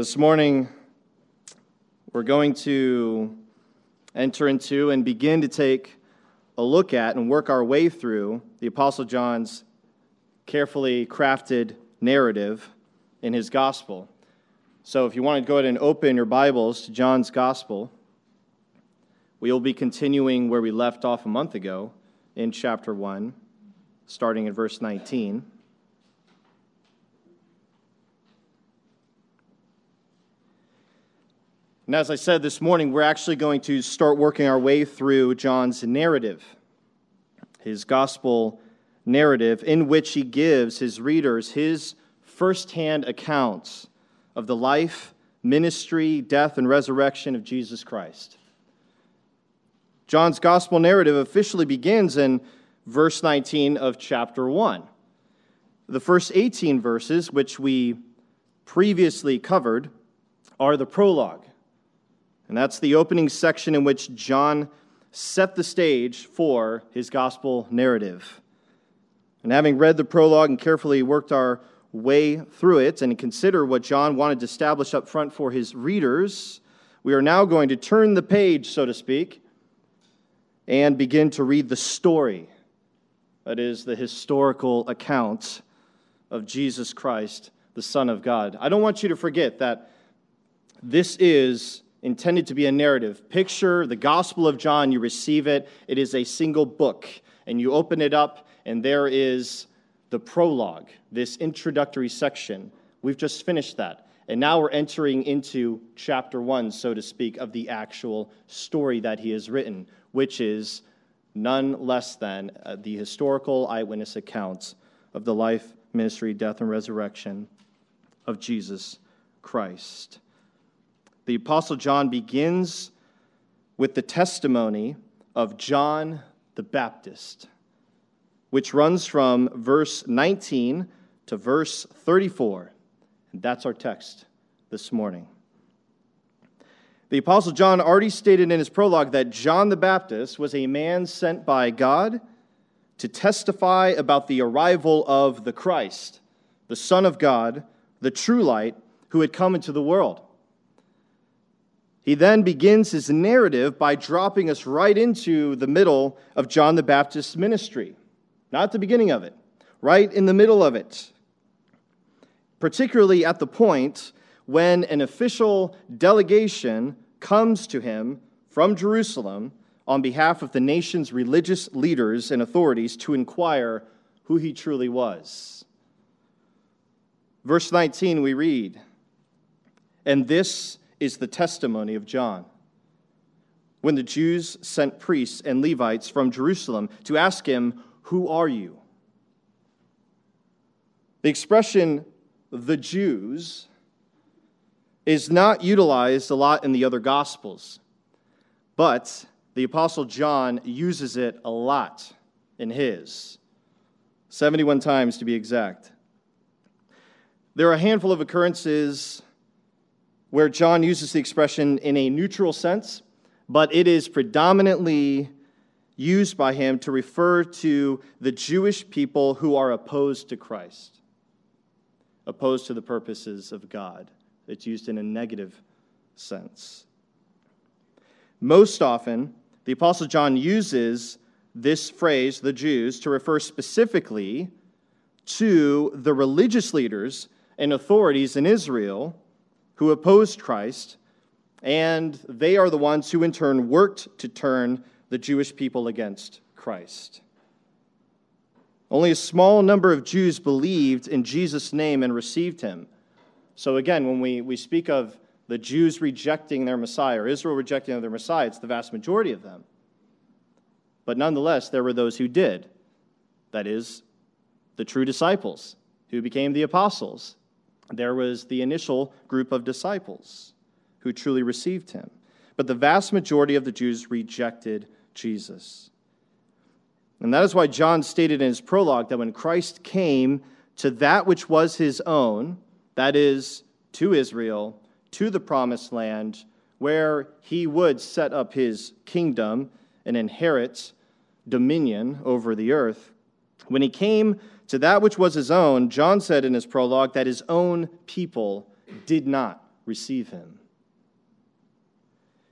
This morning, we're going to enter into and begin to take a look at and work our way through the Apostle John's carefully crafted narrative in his gospel. So, if you want to go ahead and open your Bibles to John's gospel, we will be continuing where we left off a month ago in chapter 1, starting in verse 19. And as I said this morning, we're actually going to start working our way through John's narrative, his gospel narrative, in which he gives his readers his firsthand accounts of the life, ministry, death, and resurrection of Jesus Christ. John's gospel narrative officially begins in verse 19 of chapter 1. The first 18 verses, which we previously covered, are the prologue and that's the opening section in which John set the stage for his gospel narrative. And having read the prologue and carefully worked our way through it and consider what John wanted to establish up front for his readers, we are now going to turn the page, so to speak, and begin to read the story. That is, the historical account of Jesus Christ, the Son of God. I don't want you to forget that this is intended to be a narrative. Picture the Gospel of John, you receive it, it is a single book, and you open it up, and there is the prologue, this introductory section. We've just finished that. And now we're entering into chapter one, so to speak, of the actual story that he has written, which is none less than uh, the historical eyewitness accounts of the life, ministry, death, and resurrection of Jesus Christ the Apostle John begins with the testimony of John the Baptist, which runs from verse 19 to verse 34. And that's our text this morning. The Apostle John already stated in his prologue that John the Baptist was a man sent by God to testify about the arrival of the Christ, the Son of God, the true light, who had come into the world. He then begins his narrative by dropping us right into the middle of John the Baptist's ministry. Not the beginning of it, right in the middle of it. Particularly at the point when an official delegation comes to him from Jerusalem on behalf of the nation's religious leaders and authorities to inquire who he truly was. Verse 19, we read, And this is the testimony of John. When the Jews sent priests and Levites from Jerusalem to ask him, Who are you? The expression, the Jews, is not utilized a lot in the other Gospels, but the Apostle John uses it a lot in his 71 times to be exact. There are a handful of occurrences where John uses the expression in a neutral sense, but it is predominantly used by him to refer to the Jewish people who are opposed to Christ, opposed to the purposes of God. It's used in a negative sense. Most often, the Apostle John uses this phrase, the Jews, to refer specifically to the religious leaders and authorities in Israel who opposed Christ, and they are the ones who in turn worked to turn the Jewish people against Christ. Only a small number of Jews believed in Jesus' name and received him. So, again, when we, we speak of the Jews rejecting their Messiah, or Israel rejecting their Messiah, it's the vast majority of them. But nonetheless, there were those who did. That is, the true disciples who became the apostles there was the initial group of disciples who truly received him. But the vast majority of the Jews rejected Jesus. And that is why John stated in his prologue that when Christ came to that which was his own, that is, to Israel, to the promised land, where he would set up his kingdom and inherit dominion over the earth, when he came to that which was his own, John said in his prologue that his own people did not receive him.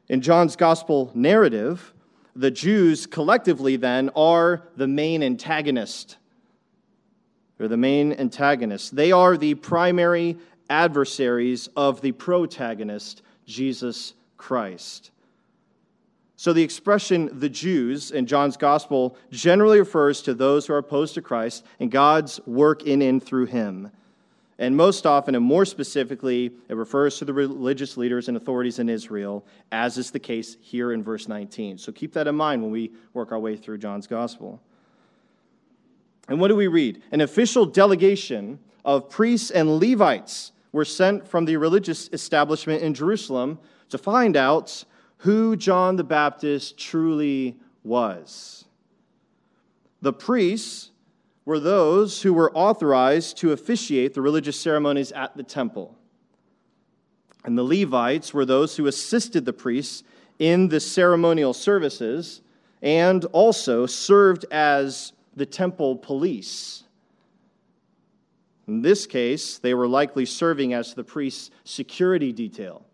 In John's gospel narrative, the Jews collectively then are the main antagonist. They're the main antagonists. They are the primary adversaries of the protagonist, Jesus Christ. So the expression the Jews in John's gospel generally refers to those who are opposed to Christ and God's work in and through him. And most often, and more specifically, it refers to the religious leaders and authorities in Israel, as is the case here in verse 19. So keep that in mind when we work our way through John's gospel. And what do we read? An official delegation of priests and Levites were sent from the religious establishment in Jerusalem to find out who John the Baptist truly was. The priests were those who were authorized to officiate the religious ceremonies at the temple. And the Levites were those who assisted the priests in the ceremonial services and also served as the temple police. In this case, they were likely serving as the priest's security detail.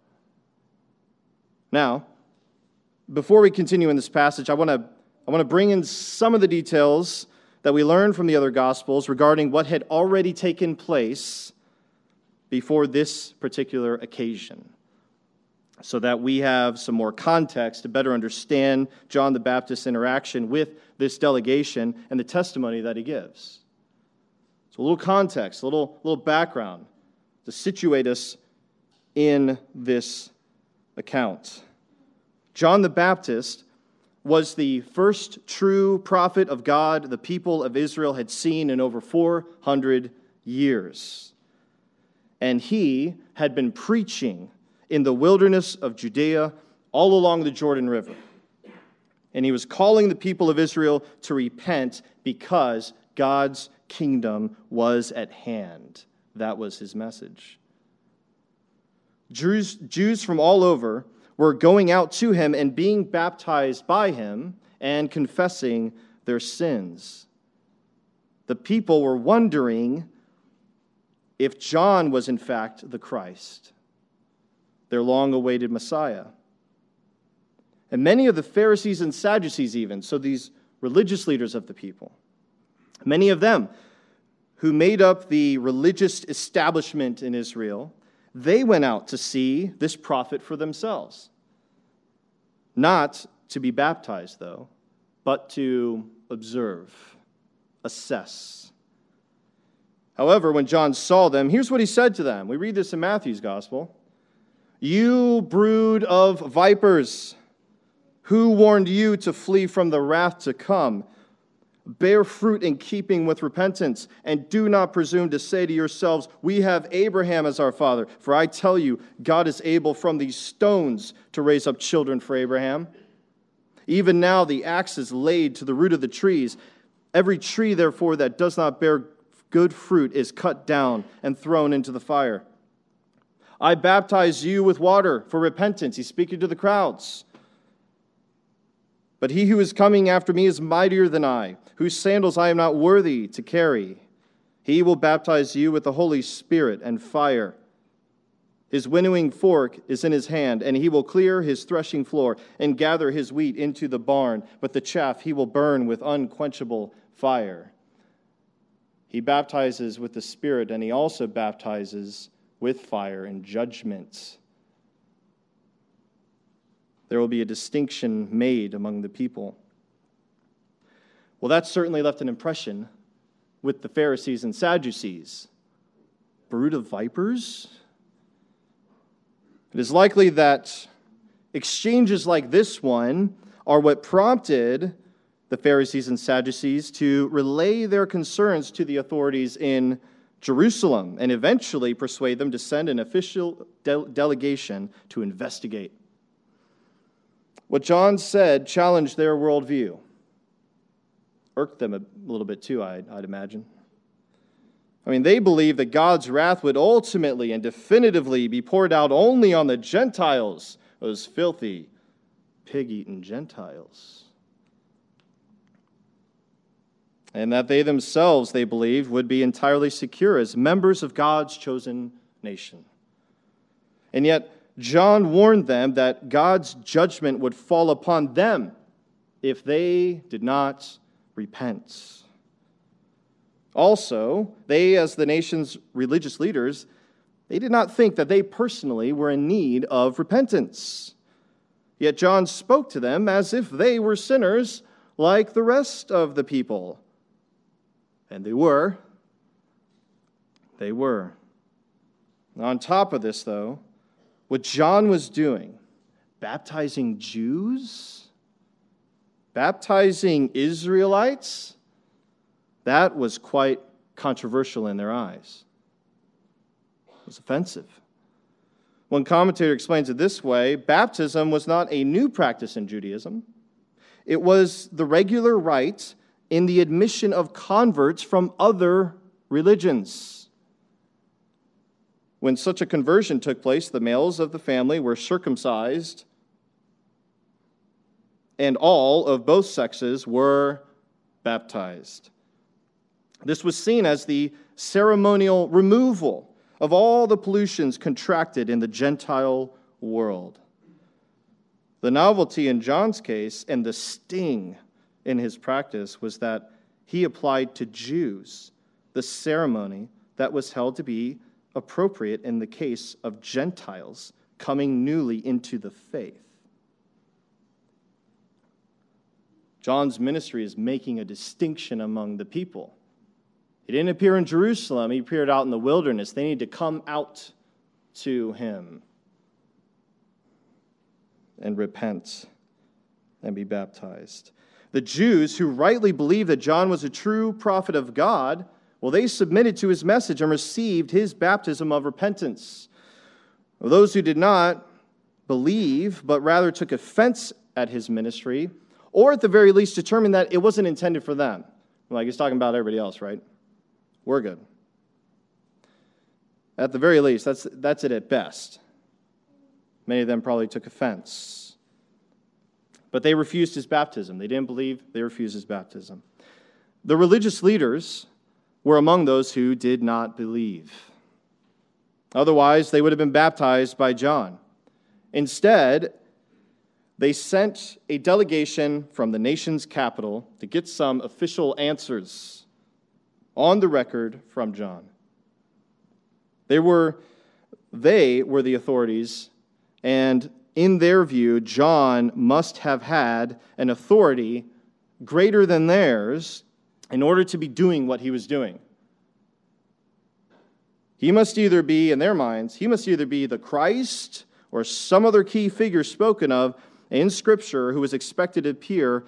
Now, before we continue in this passage, I want to I want to bring in some of the details that we learn from the other Gospels regarding what had already taken place before this particular occasion, so that we have some more context to better understand John the Baptist's interaction with this delegation and the testimony that he gives. So, a little context, a little, little background to situate us in this account. John the Baptist was the first true prophet of God the people of Israel had seen in over 400 years. And he had been preaching in the wilderness of Judea all along the Jordan River. And he was calling the people of Israel to repent because God's kingdom was at hand. That was his message. Jews, Jews from all over were going out to him and being baptized by him and confessing their sins. The people were wondering if John was in fact the Christ, their long awaited Messiah. And many of the Pharisees and Sadducees, even, so these religious leaders of the people, many of them who made up the religious establishment in Israel, they went out to see this prophet for themselves. Not to be baptized, though, but to observe, assess. However, when John saw them, here's what he said to them. We read this in Matthew's gospel You brood of vipers, who warned you to flee from the wrath to come? Bear fruit in keeping with repentance, and do not presume to say to yourselves, We have Abraham as our father. For I tell you, God is able from these stones to raise up children for Abraham. Even now the axe is laid to the root of the trees. Every tree, therefore, that does not bear good fruit is cut down and thrown into the fire. I baptize you with water for repentance. He's speaking to the crowds. But he who is coming after me is mightier than I whose sandals I am not worthy to carry. He will baptize you with the Holy Spirit and fire. His winnowing fork is in his hand, and he will clear his threshing floor and gather his wheat into the barn, but the chaff he will burn with unquenchable fire. He baptizes with the Spirit, and he also baptizes with fire and judgment. There will be a distinction made among the people. Well, that certainly left an impression with the Pharisees and Sadducees. Brood of vipers? It is likely that exchanges like this one are what prompted the Pharisees and Sadducees to relay their concerns to the authorities in Jerusalem and eventually persuade them to send an official de- delegation to investigate. What John said challenged their worldview irked them a little bit too, I'd, I'd imagine. I mean, they believed that God's wrath would ultimately and definitively be poured out only on the Gentiles, those filthy, pig eaten Gentiles. And that they themselves, they believed, would be entirely secure as members of God's chosen nation. And yet, John warned them that God's judgment would fall upon them if they did not repent. Also, they, as the nation's religious leaders, they did not think that they personally were in need of repentance. Yet John spoke to them as if they were sinners like the rest of the people. And they were. They were. On top of this, though, what John was doing, baptizing Jews, baptizing Israelites, that was quite controversial in their eyes. It was offensive. One commentator explains it this way baptism was not a new practice in Judaism, it was the regular rite in the admission of converts from other religions. When such a conversion took place, the males of the family were circumcised, and all of both sexes were baptized. This was seen as the ceremonial removal of all the pollutions contracted in the Gentile world. The novelty in John's case and the sting in his practice was that he applied to Jews the ceremony that was held to be appropriate in the case of Gentiles coming newly into the faith. John's ministry is making a distinction among the people. He didn't appear in Jerusalem, he appeared out in the wilderness. They need to come out to him and repent and be baptized. The Jews who rightly believed that John was a true prophet of God, well, they submitted to his message and received his baptism of repentance. Well, those who did not believe, but rather took offense at his ministry, or at the very least determined that it wasn't intended for them. Like he's talking about everybody else, right? we're good. At the very least, that's, that's it at best. Many of them probably took offense. But they refused his baptism. They didn't believe, they refused his baptism. The religious leaders were among those who did not believe. Otherwise, they would have been baptized by John. Instead, they sent a delegation from the nation's capital to get some official answers on the record from John. They were, they were the authorities, and in their view, John must have had an authority greater than theirs in order to be doing what he was doing. He must either be, in their minds, he must either be the Christ or some other key figure spoken of in Scripture who was expected to appear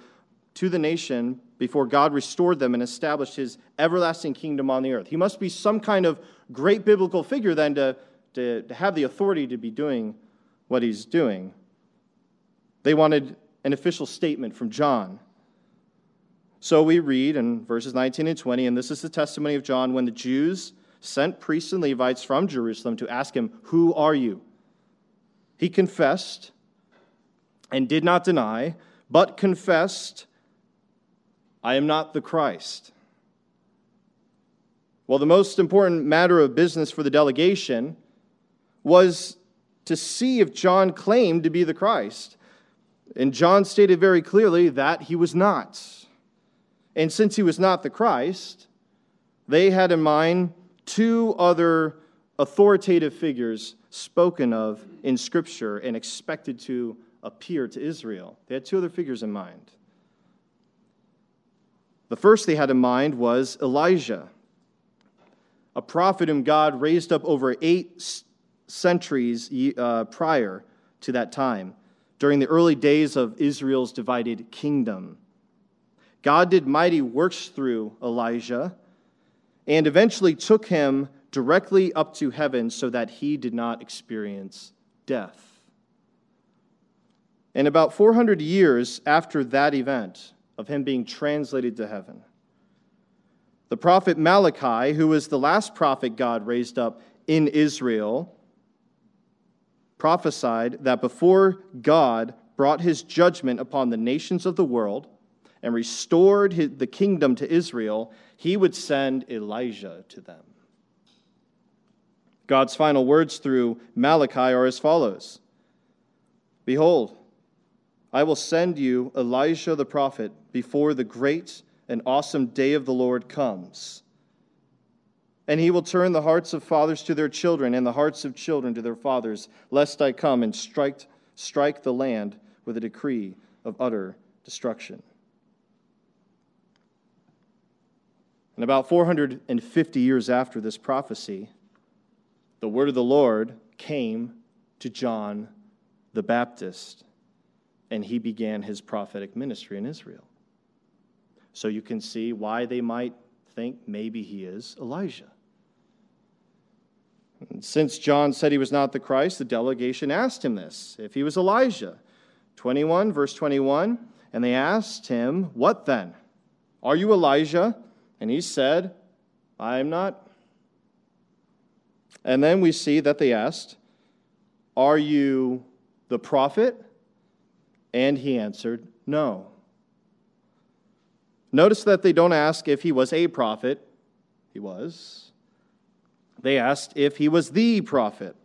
to the nation before God restored them and established his everlasting kingdom on the earth. He must be some kind of great biblical figure then to, to, to have the authority to be doing what he's doing. They wanted an official statement from John. So we read in verses 19 and 20, and this is the testimony of John when the Jews sent priests and Levites from Jerusalem to ask him, Who are you? He confessed and did not deny, but confessed I am not the Christ. Well, the most important matter of business for the delegation was to see if John claimed to be the Christ. And John stated very clearly that he was not. And since he was not the Christ, they had in mind two other authoritative figures spoken of in Scripture and expected to appear to Israel. They had two other figures in mind. The first they had in mind was Elijah, a prophet whom God raised up over eight centuries uh, prior to that time, during the early days of Israel's divided kingdom. God did mighty works through Elijah and eventually took him directly up to heaven so that he did not experience death. And about 400 years after that event, of him being translated to heaven. The prophet Malachi, who was the last prophet God raised up in Israel, prophesied that before God brought his judgment upon the nations of the world and restored the kingdom to Israel, he would send Elijah to them. God's final words through Malachi are as follows Behold, I will send you Elijah the prophet before the great and awesome day of the Lord comes. And he will turn the hearts of fathers to their children and the hearts of children to their fathers, lest I come and strike, strike the land with a decree of utter destruction. And about 450 years after this prophecy, the word of the Lord came to John the Baptist, and he began his prophetic ministry in Israel. So you can see why they might think maybe he is Elijah. And since John said he was not the Christ, the delegation asked him this if he was Elijah. 21, verse 21, and they asked him, What then? Are you Elijah? And he said, I am not. And then we see that they asked, Are you the prophet? And he answered, No. Notice that they don't ask if he was a prophet. He was. They asked if he was the prophet.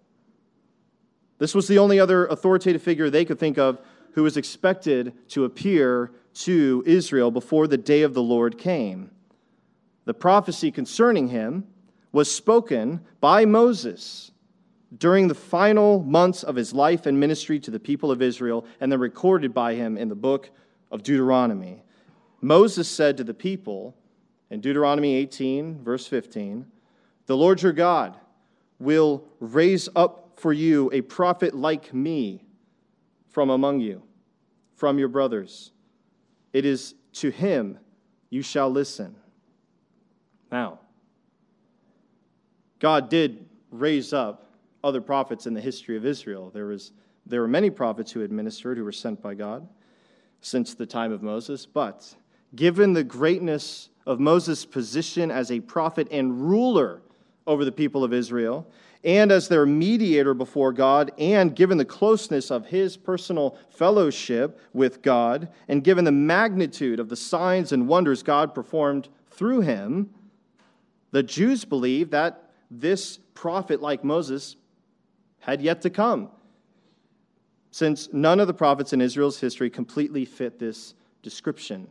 This was the only other authoritative figure they could think of who was expected to appear to Israel before the day of the Lord came. The prophecy concerning him was spoken by Moses during the final months of his life and ministry to the people of Israel, and then recorded by him in the book of Deuteronomy. Moses said to the people in Deuteronomy 18, verse 15, The Lord your God will raise up for you a prophet like me from among you, from your brothers. It is to him you shall listen. Now, God did raise up other prophets in the history of Israel. There, was, there were many prophets who had ministered who were sent by God since the time of Moses, but given the greatness of Moses' position as a prophet and ruler over the people of Israel, and as their mediator before God, and given the closeness of his personal fellowship with God, and given the magnitude of the signs and wonders God performed through him, the Jews believed that this prophet, like Moses, had yet to come, since none of the prophets in Israel's history completely fit this description.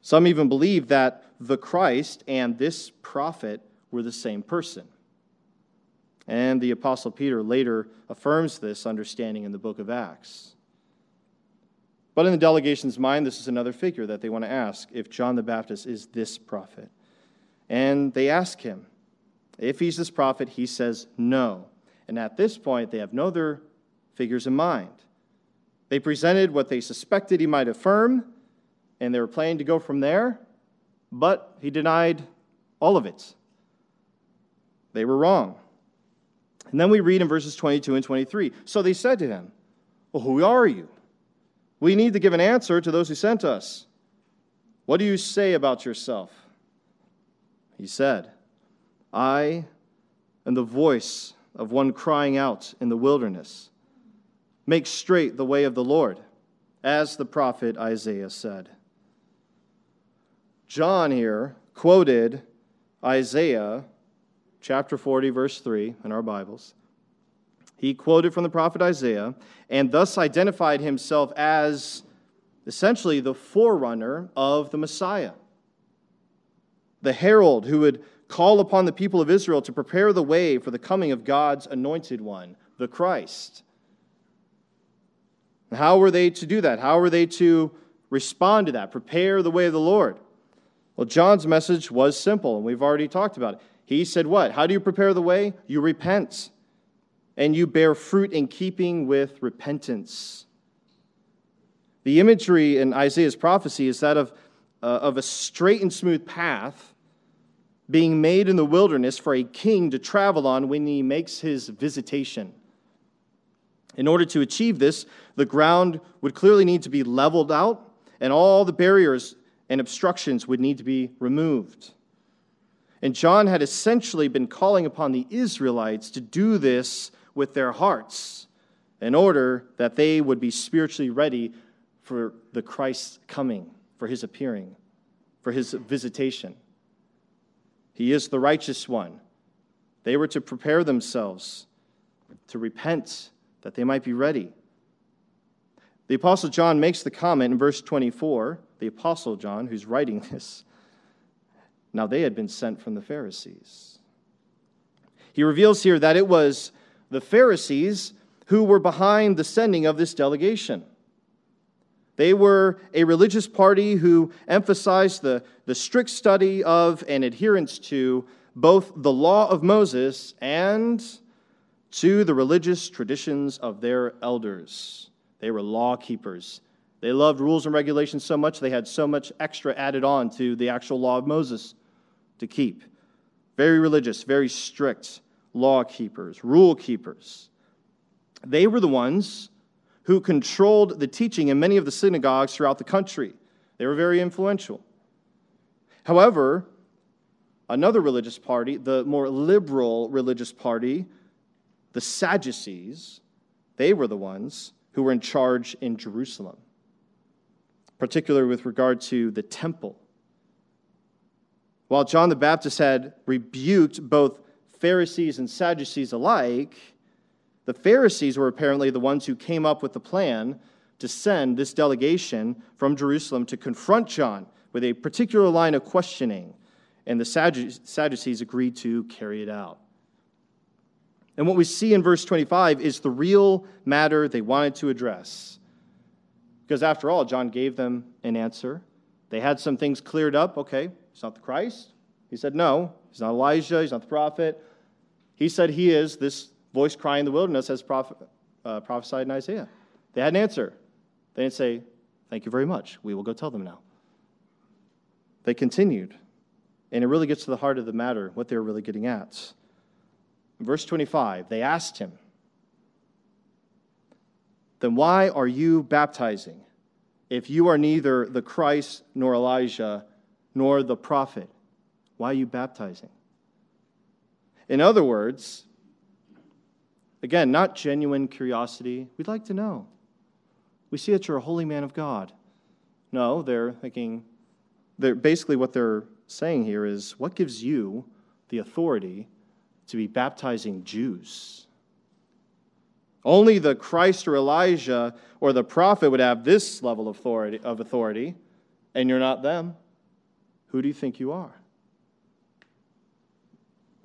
Some even believe that the Christ and this prophet were the same person. And the Apostle Peter later affirms this understanding in the book of Acts. But in the delegation's mind, this is another figure that they want to ask if John the Baptist is this prophet. And they ask him if he's this prophet. He says no. And at this point, they have no other figures in mind. They presented what they suspected he might affirm, and they were planning to go from there, but he denied all of it. They were wrong. And then we read in verses 22 and 23 So they said to him, Well, who are you? We need to give an answer to those who sent us. What do you say about yourself? He said, I am the voice of one crying out in the wilderness. Make straight the way of the Lord, as the prophet Isaiah said. John here quoted Isaiah chapter 40, verse 3 in our Bibles. He quoted from the prophet Isaiah and thus identified himself as essentially the forerunner of the Messiah, the herald who would call upon the people of Israel to prepare the way for the coming of God's anointed one, the Christ. How were they to do that? How were they to respond to that? Prepare the way of the Lord. Well, John's message was simple, and we've already talked about it. He said, What? How do you prepare the way? You repent and you bear fruit in keeping with repentance. The imagery in Isaiah's prophecy is that of, uh, of a straight and smooth path being made in the wilderness for a king to travel on when he makes his visitation. In order to achieve this, the ground would clearly need to be leveled out, and all the barriers and obstructions would need to be removed. And John had essentially been calling upon the Israelites to do this with their hearts in order that they would be spiritually ready for the Christ's coming, for his appearing, for his visitation. He is the righteous one They were to prepare themselves to repent that they might be ready. The Apostle John makes the comment in verse 24, the Apostle John, who's writing this. Now they had been sent from the Pharisees. He reveals here that it was the Pharisees who were behind the sending of this delegation. They were a religious party who emphasized the, the strict study of and adherence to both the law of Moses and to the religious traditions of their elders. They were law keepers. They loved rules and regulations so much, they had so much extra added on to the actual law of Moses to keep. Very religious, very strict law keepers, rule keepers. They were the ones who controlled the teaching in many of the synagogues throughout the country. They were very influential. However, another religious party, the more liberal religious party, the Sadducees, they were the ones who were in charge in Jerusalem, particularly with regard to the temple. While John the Baptist had rebuked both Pharisees and Sadducees alike, the Pharisees were apparently the ones who came up with the plan to send this delegation from Jerusalem to confront John with a particular line of questioning, and the Sadducees agreed to carry it out. And what we see in verse 25 is the real matter they wanted to address. Because after all, John gave them an answer. They had some things cleared up. Okay, he's not the Christ. He said, no, he's not Elijah, he's not the prophet. He said he is this voice crying in the wilderness as uh, prophesied in Isaiah. They had an answer. They didn't say, Thank you very much. We will go tell them now. They continued. And it really gets to the heart of the matter, what they were really getting at. In verse 25, they asked him, Then why are you baptizing if you are neither the Christ nor Elijah nor the prophet? Why are you baptizing? In other words, again, not genuine curiosity. We'd like to know. We see that you're a holy man of God. No, they're thinking, they're, basically, what they're saying here is what gives you the authority to be baptizing Jews. Only the Christ or Elijah or the prophet would have this level of authority, of authority, and you're not them. Who do you think you are?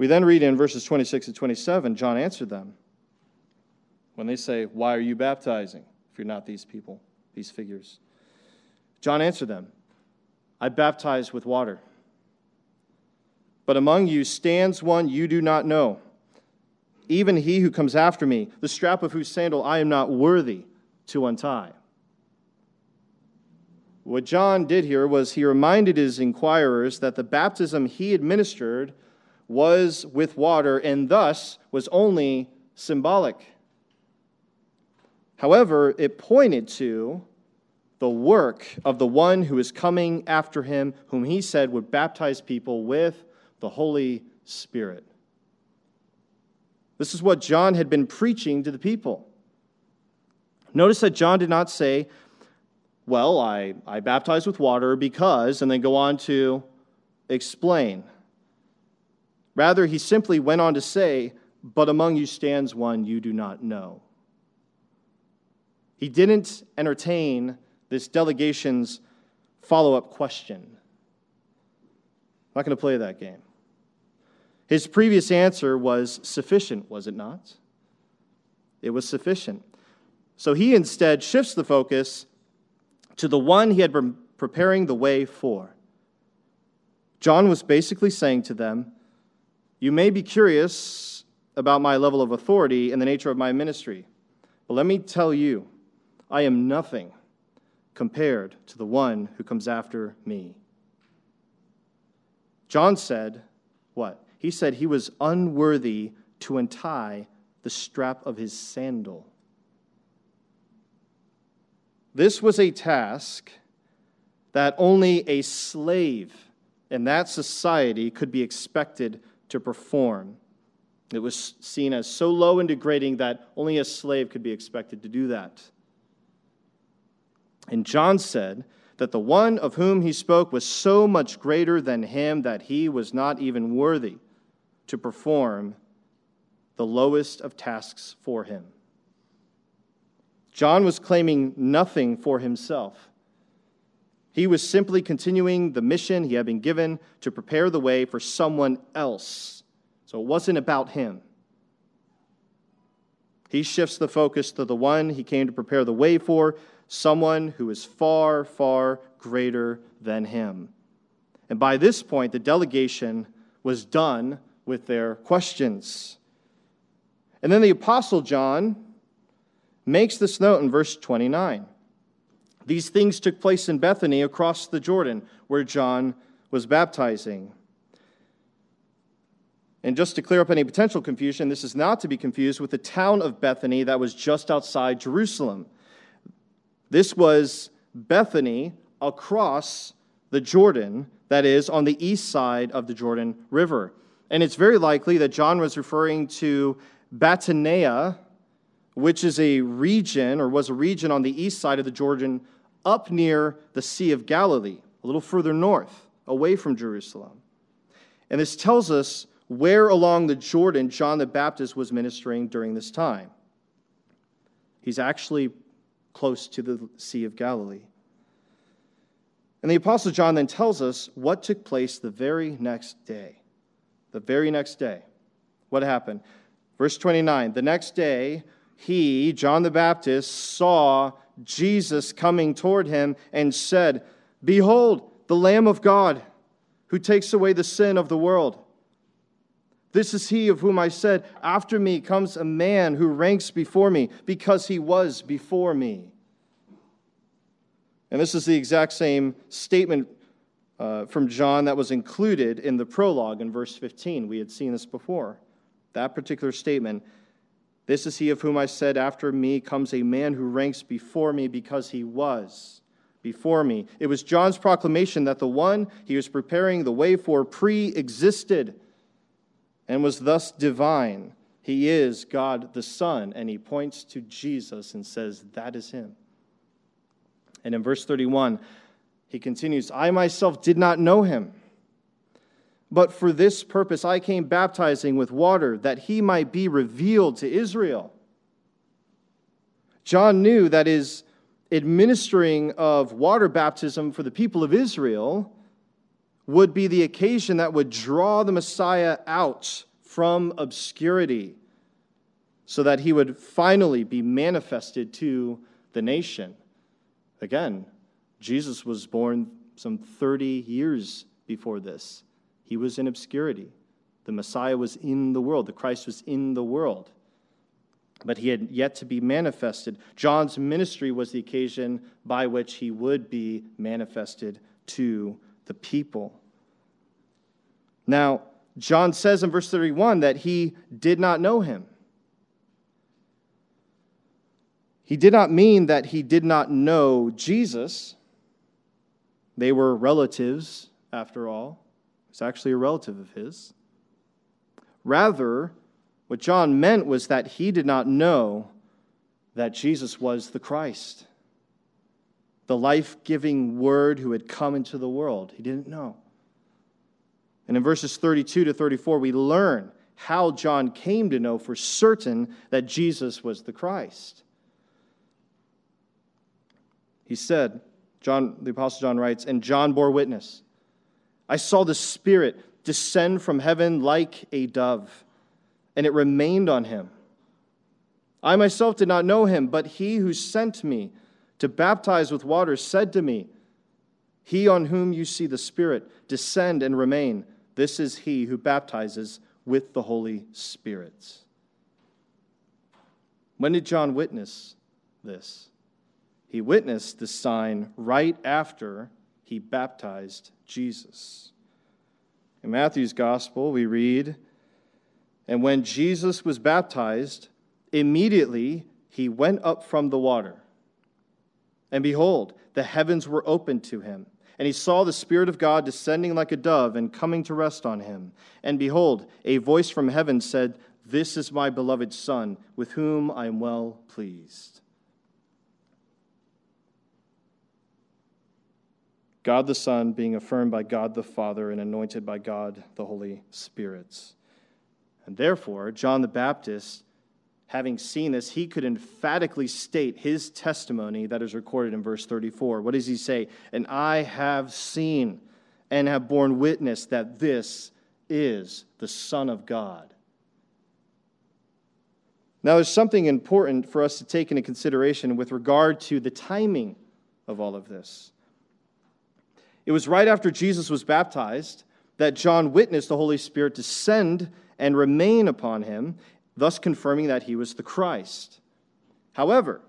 We then read in verses 26 and 27, John answered them when they say, Why are you baptizing if you're not these people, these figures? John answered them, I baptize with water. But among you stands one you do not know, even he who comes after me, the strap of whose sandal I am not worthy to untie. What John did here was he reminded his inquirers that the baptism he administered was with water and thus was only symbolic. However, it pointed to the work of the one who is coming after him, whom he said would baptize people with the Holy Spirit. This is what John had been preaching to the people. Notice that John did not say, Well, I, I baptize with water because, and then go on to explain. Rather, he simply went on to say, But among you stands one you do not know. He didn't entertain this delegation's follow up question. I'm not going to play that game. His previous answer was sufficient, was it not? It was sufficient. So he instead shifts the focus to the one he had been preparing the way for. John was basically saying to them, You may be curious about my level of authority and the nature of my ministry, but let me tell you, I am nothing compared to the one who comes after me. John said, What? He said he was unworthy to untie the strap of his sandal. This was a task that only a slave in that society could be expected to perform. It was seen as so low and degrading that only a slave could be expected to do that. And John said that the one of whom he spoke was so much greater than him that he was not even worthy to perform the lowest of tasks for him. John was claiming nothing for himself. He was simply continuing the mission he had been given to prepare the way for someone else. So it wasn't about him. He shifts the focus to the one he came to prepare the way for, someone who is far, far greater than him. And by this point, the delegation was done with their questions. And then the Apostle John makes this note in verse 29. These things took place in Bethany across the Jordan, where John was baptizing. And just to clear up any potential confusion, this is not to be confused with the town of Bethany that was just outside Jerusalem. This was Bethany across the Jordan, that is, on the east side of the Jordan River. And it's very likely that John was referring to Batanea, which is a region or was a region on the east side of the Jordan up near the Sea of Galilee, a little further north, away from Jerusalem. And this tells us where along the Jordan John the Baptist was ministering during this time. He's actually close to the Sea of Galilee. And the Apostle John then tells us what took place the very next day. The very next day. What happened? Verse 29 The next day, he, John the Baptist, saw Jesus coming toward him and said, Behold, the Lamb of God who takes away the sin of the world. This is he of whom I said, After me comes a man who ranks before me, because he was before me. And this is the exact same statement uh, from John that was included in the prologue in verse 15. We had seen this before. That particular statement this is he of whom I said, After me comes a man who ranks before me because he was before me. It was John's proclamation that the one he was preparing the way for pre existed and was thus divine. He is God the Son, and he points to Jesus and says, That is him. And in verse 31, he continues, I myself did not know him. But for this purpose I came baptizing with water, that he might be revealed to Israel. John knew that his administering of water baptism for the people of Israel would be the occasion that would draw the Messiah out from obscurity so that he would finally be manifested to the nation. Again, Jesus was born some 30 years before this. He was in obscurity. The Messiah was in the world, the Christ was in the world. But he had yet to be manifested. John's ministry was the occasion by which he would be manifested to the people. Now, John says in verse 31 that he did not know him. He did not mean that he did not know Jesus. They were relatives, after all. It's actually a relative of his. Rather, what John meant was that he did not know that Jesus was the Christ, the life giving Word who had come into the world. He didn't know. And in verses 32 to 34, we learn how John came to know for certain that Jesus was the Christ. He said, John, the Apostle John writes, and John bore witness I saw the Spirit descend from heaven like a dove, and it remained on him. I myself did not know him, but he who sent me to baptize with water said to me, He on whom you see the Spirit descend and remain, this is he who baptizes with the Holy Spirit. When did John witness this? He witnessed the sign right after he baptized Jesus. In Matthew's gospel, we read, And when Jesus was baptized, immediately he went up from the water. And behold, the heavens were opened to him. And he saw the Spirit of God descending like a dove and coming to rest on him. And behold, a voice from heaven said, This is my beloved Son, with whom I am well pleased. God the Son being affirmed by God the Father and anointed by God the Holy Spirit. And therefore, John the Baptist, having seen this, he could emphatically state his testimony that is recorded in verse 34. What does he say? And I have seen and have borne witness that this is the Son of God. Now, there's something important for us to take into consideration with regard to the timing of all of this. It was right after Jesus was baptized that John witnessed the Holy Spirit descend and remain upon him, thus confirming that he was the Christ. However,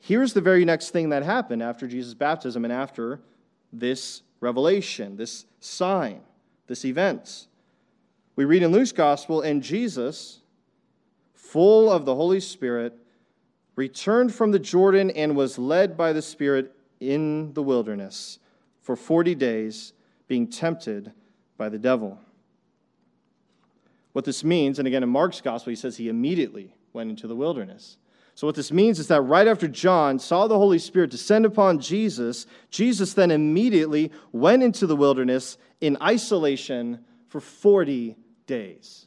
here's the very next thing that happened after Jesus' baptism and after this revelation, this sign, this event. We read in Luke's gospel, and Jesus, full of the Holy Spirit, returned from the Jordan and was led by the Spirit in the wilderness for 40 days, being tempted by the devil. What this means, and again in Mark's gospel, he says he immediately went into the wilderness. So, what this means is that right after John saw the Holy Spirit descend upon Jesus, Jesus then immediately went into the wilderness in isolation for 40 days,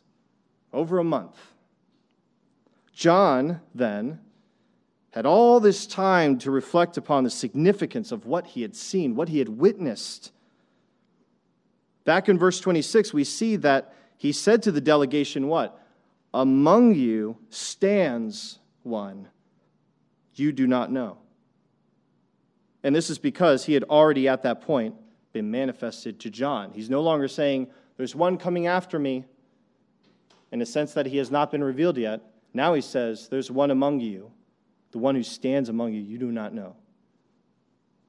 over a month. John then had all this time to reflect upon the significance of what he had seen, what he had witnessed. Back in verse 26, we see that he said to the delegation, What? Among you stands one you do not know. And this is because he had already at that point been manifested to John. He's no longer saying, There's one coming after me, in a sense that he has not been revealed yet. Now he says, There's one among you the one who stands among you, you do not know.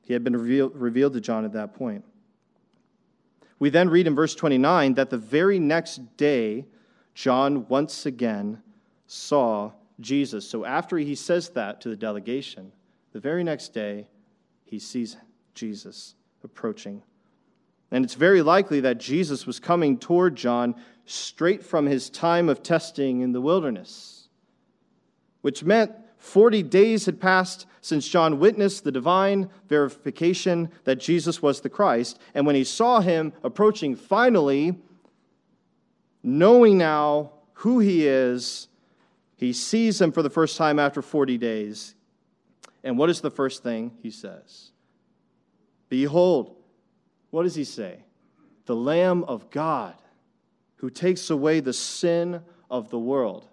He had been revealed, revealed to John at that point. We then read in verse 29 that the very next day, John once again saw Jesus. So after he says that to the delegation, the very next day, he sees Jesus approaching. And it's very likely that Jesus was coming toward John straight from his time of testing in the wilderness, which meant 40 days had passed since John witnessed the divine verification that Jesus was the Christ. And when he saw him approaching, finally, knowing now who he is, he sees him for the first time after 40 days. And what is the first thing he says? Behold, what does he say? The Lamb of God who takes away the sin of the world.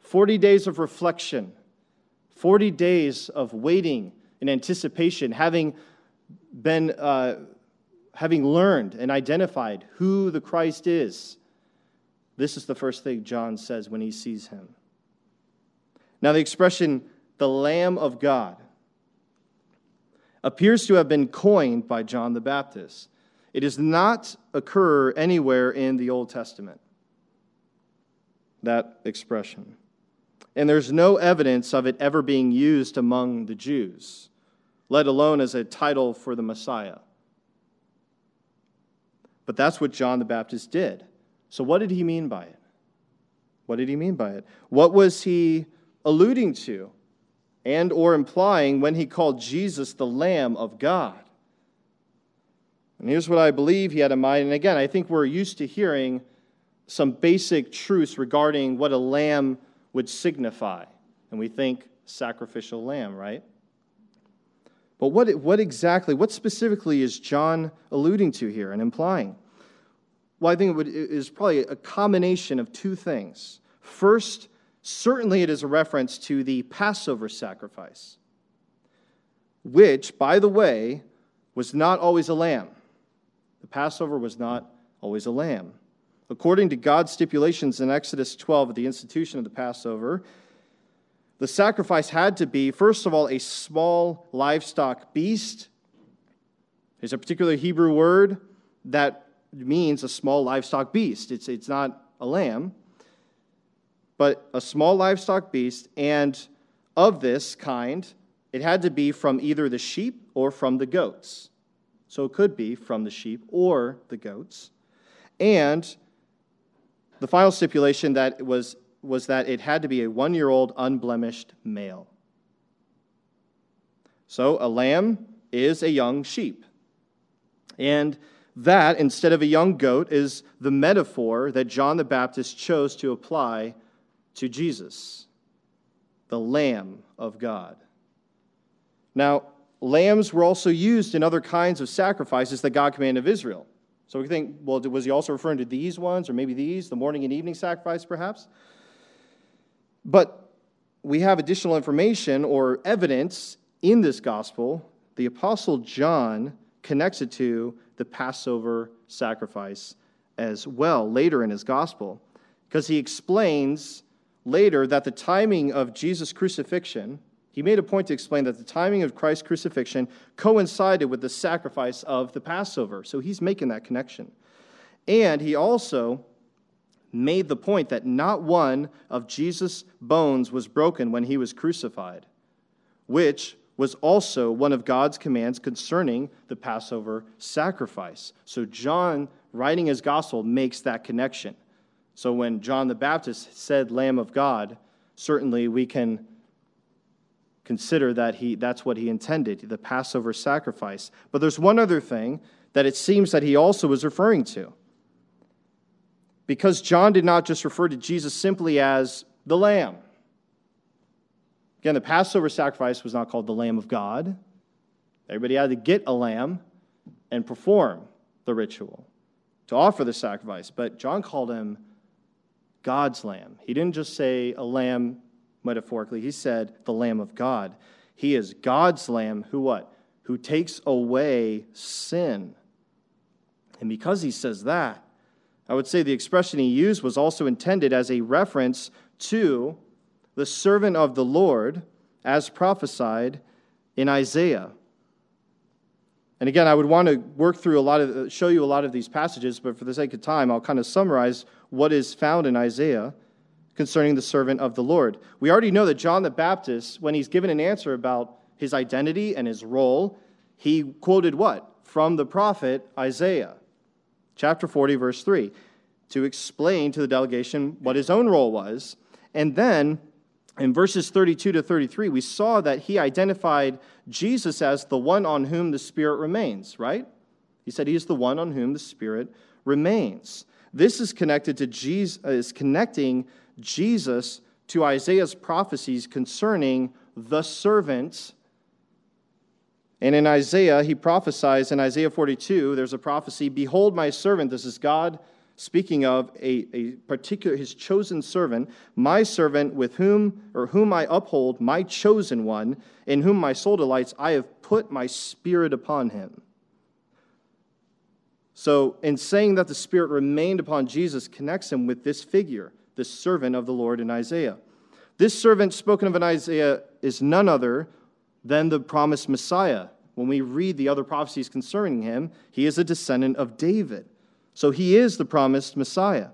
40 days of reflection 40 days of waiting in anticipation, having been, uh, having learned and identified who the Christ is. This is the first thing John says when he sees him. Now, the expression, the Lamb of God, appears to have been coined by John the Baptist. It does not occur anywhere in the Old Testament, that expression and there's no evidence of it ever being used among the Jews, let alone as a title for the Messiah. But that's what John the Baptist did. So, what did he mean by it? What did he mean by it? What was he alluding to and or implying when he called Jesus the Lamb of God? And here's what I believe he had in mind. And again, I think we're used to hearing some basic truths regarding what a lamb would signify. And we think sacrificial lamb, right? But what, what exactly, what specifically is John alluding to here and implying? Well, I think it, would, it is probably a combination of two things. First, certainly it is a reference to the Passover sacrifice, which, by the way, was not always a lamb. The Passover was not always a lamb. According to God's stipulations in Exodus 12 at the institution of the Passover, the sacrifice had to be, first of all, a small livestock beast. There's a particular Hebrew word that means a small livestock beast. It's, it's not a lamb, but a small livestock beast. And of this kind, it had to be from either the sheep or from the goats. So it could be from the sheep or the goats. And the final stipulation that was, was that it had to be a one year old unblemished male. So a lamb is a young sheep. And That, instead of a young goat, is the metaphor that John the Baptist chose to apply to Jesus, the Lamb of God. Now, lambs were also used in other kinds of sacrifices that God commanded of Israel. So we think, well, was he also referring to these ones, or maybe these, the morning and evening sacrifice, perhaps? But we have additional information or evidence in this gospel. The Apostle John connects it to the Passover sacrifice as well later in his gospel, because he explains later that the timing of Jesus' crucifixion, he made a point to explain that the timing of Christ's crucifixion coincided with the sacrifice of the Passover. So he's making that connection. And he also made the point that not one of Jesus' bones was broken when he was crucified, which was also one of God's commands concerning the Passover sacrifice. So, John, writing his gospel, makes that connection. So, when John the Baptist said, Lamb of God, certainly we can consider that he, that's what he intended, the Passover sacrifice. But there's one other thing that it seems that he also was referring to. Because John did not just refer to Jesus simply as the Lamb. Again, the Passover sacrifice was not called the Lamb of God. Everybody had to get a lamb and perform the ritual to offer the sacrifice. But John called him God's lamb. He didn't just say a lamb metaphorically, he said the Lamb of God. He is God's lamb who what? Who takes away sin. And because he says that, I would say the expression he used was also intended as a reference to the servant of the Lord, as prophesied in Isaiah. And again, I would want to work through a lot of, show you a lot of these passages, but for the sake of time, I'll kind of summarize what is found in Isaiah concerning the servant of the Lord. We already know that John the Baptist, when he's given an answer about his identity and his role, he quoted what? From the prophet Isaiah, chapter 40, verse 3, to explain to the delegation what his own role was. And then in verses 32 to 33, we saw that he identified Jesus as the one on whom the Spirit remains, right? He said he is the one on whom the Spirit remains. This is connected to Jesus, is connecting Jesus to Isaiah's prophecies concerning the servants. And in Isaiah, he prophesies in Isaiah 42, there's a prophecy Behold, my servant, this is God speaking of a, a particular his chosen servant my servant with whom or whom i uphold my chosen one in whom my soul delights i have put my spirit upon him so in saying that the spirit remained upon jesus connects him with this figure the servant of the lord in isaiah this servant spoken of in isaiah is none other than the promised messiah when we read the other prophecies concerning him he is a descendant of david so he is the promised Messiah.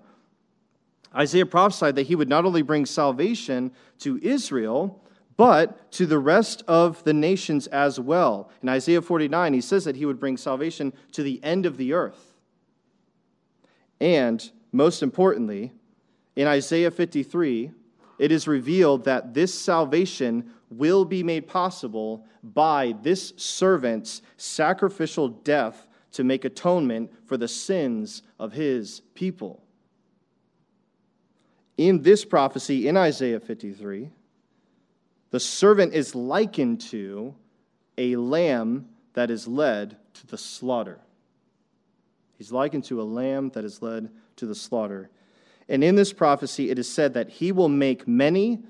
Isaiah prophesied that he would not only bring salvation to Israel, but to the rest of the nations as well. In Isaiah 49, he says that he would bring salvation to the end of the earth. And most importantly, in Isaiah 53, it is revealed that this salvation will be made possible by this servant's sacrificial death to make atonement for the sins of his people. In this prophecy in Isaiah 53, the servant is likened to a lamb that is led to the slaughter. He's likened to a lamb that is led to the slaughter. And in this prophecy, it is said that he will make many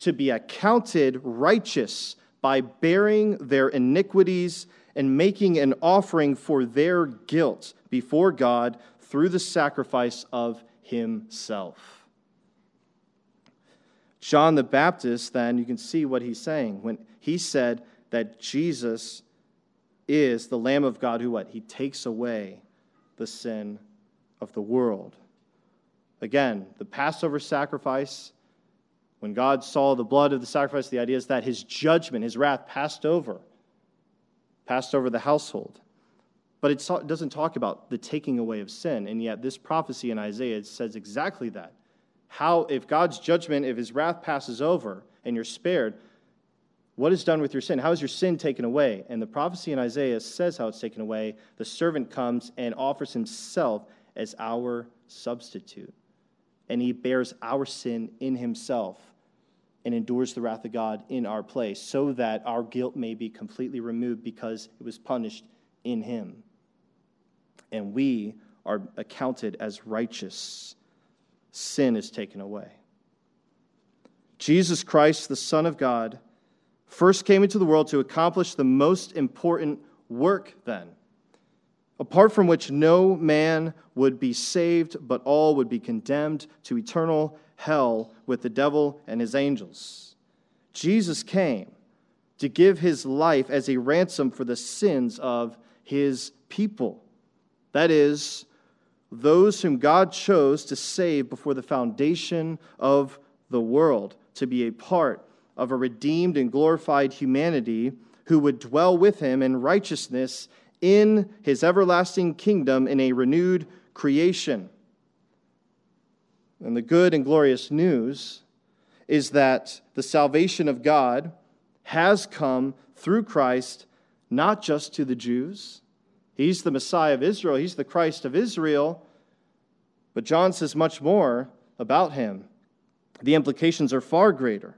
to be accounted righteous by bearing their iniquities and making an offering for their guilt before God through the sacrifice of himself. John the Baptist, then, you can see what he's saying when he said that Jesus is the Lamb of God who what? He takes away the sin of the world. Again, the Passover sacrifice, when God saw the blood of the sacrifice, the idea is that his judgment, his wrath passed over passed over the household. But it doesn't talk about the taking away of sin. And yet, this prophecy in Isaiah says exactly that. How, if God's judgment, if his wrath passes over and you're spared, What is done with your sin? How is your sin taken away? And the prophecy in Isaiah says how it's taken away. The servant comes and offers himself as our substitute. And he bears our sin in himself and endures the wrath of God in our place, so that our guilt may be completely removed because it was punished in him. And we are accounted as righteous. Sin is taken away. Jesus Christ, the Son of God, first came into the world to accomplish the most important work, then, apart from which no man would be saved, but all would be condemned to eternal hell with the devil and his angels. Jesus came to give his life as a ransom for the sins of his people. That is, those whom God chose to save before the foundation of the world, to be a part of a redeemed and glorified humanity who would dwell with him in righteousness in his everlasting kingdom in a renewed creation. And the good and glorious news is that the salvation of God has come through Christ, not just to the Jews. He's the Messiah of Israel, he's the Christ of Israel. But John says much more about him. The implications are far greater.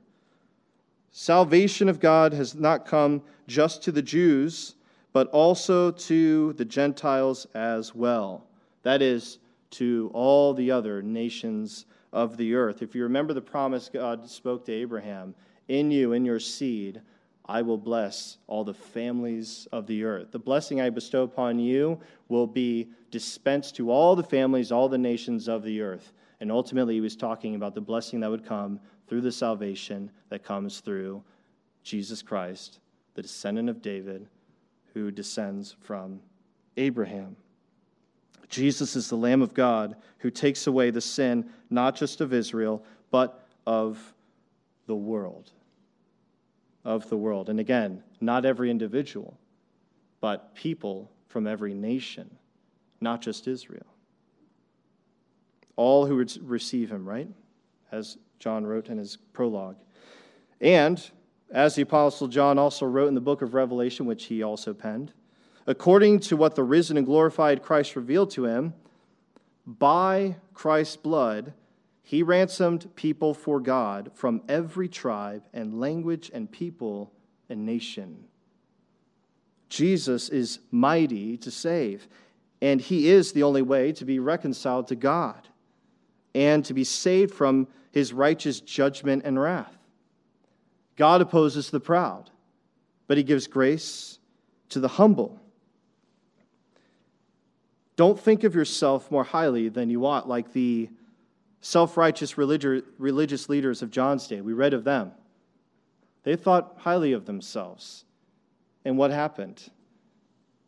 Salvation of God has not come just to the Jews, but also to the Gentiles as well. That is, to all the other nations of the earth. If you remember the promise God spoke to Abraham, in you, in your seed, I will bless all the families of the earth. The blessing I bestow upon you will be dispensed to all the families, all the nations of the earth. And ultimately, he was talking about the blessing that would come through the salvation that comes through Jesus Christ, the descendant of David, who descends from Abraham. Jesus is the Lamb of God who takes away the sin not just of Israel, but of the world. Of the world. And again, not every individual, but people from every nation, not just Israel. All who would receive him, right? As John wrote in his prologue. And as the Apostle John also wrote in the book of Revelation, which he also penned, according to what the risen and glorified Christ revealed to him, by Christ's blood, he ransomed people for God from every tribe and language and people and nation. Jesus is mighty to save, and he is the only way to be reconciled to God and to be saved from his righteous judgment and wrath. God opposes the proud, but he gives grace to the humble. Don't think of yourself more highly than you ought, like the self righteous religious leaders of John's day. We read of them. They thought highly of themselves. And what happened?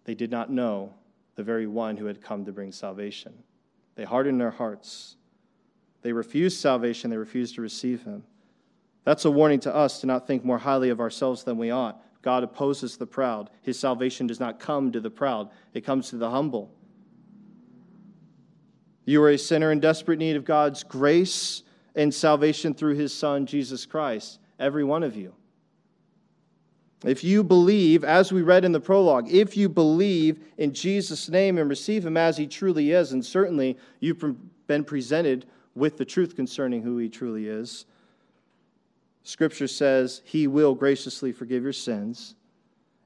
They did not know the very one who had come to bring salvation. They hardened their hearts. They refused salvation, they refused to receive him. That's a warning to us to not think more highly of ourselves than we ought. God opposes the proud. His salvation does not come to the proud, it comes to the humble. You are a sinner in desperate need of God's grace and salvation through his Son, Jesus Christ. Every one of you. If you believe, as we read in the prologue, if you believe in Jesus' name and receive him as he truly is, and certainly you've been presented with the truth concerning who he truly is, Scripture says he will graciously forgive your sins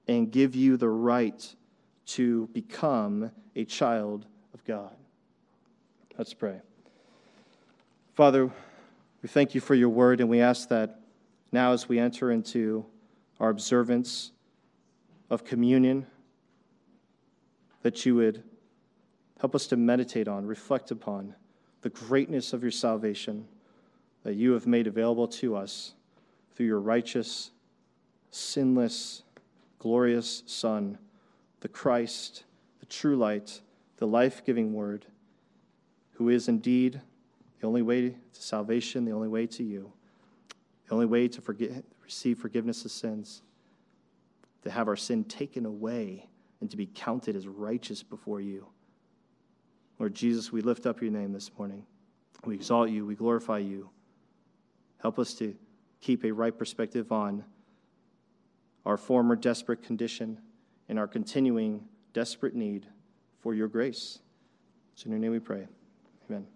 and give you the right to become a child of God. Let's pray. Father, we thank you for your word, and we ask that now as we enter into our observance of communion, that you would help us to meditate on, reflect upon the greatness of your salvation that you have made available to us through your righteous, sinless, glorious Son, the Christ, the true light, the life giving word who is indeed the only way to salvation, the only way to you, the only way to forget, receive forgiveness of sins, to have our sin taken away, and to be counted as righteous before you. Lord Jesus, we lift up your name this morning. We exalt you, we glorify you. Help us to keep a right perspective on our former desperate condition and our continuing desperate need for your grace. It's in your name we pray. Amen.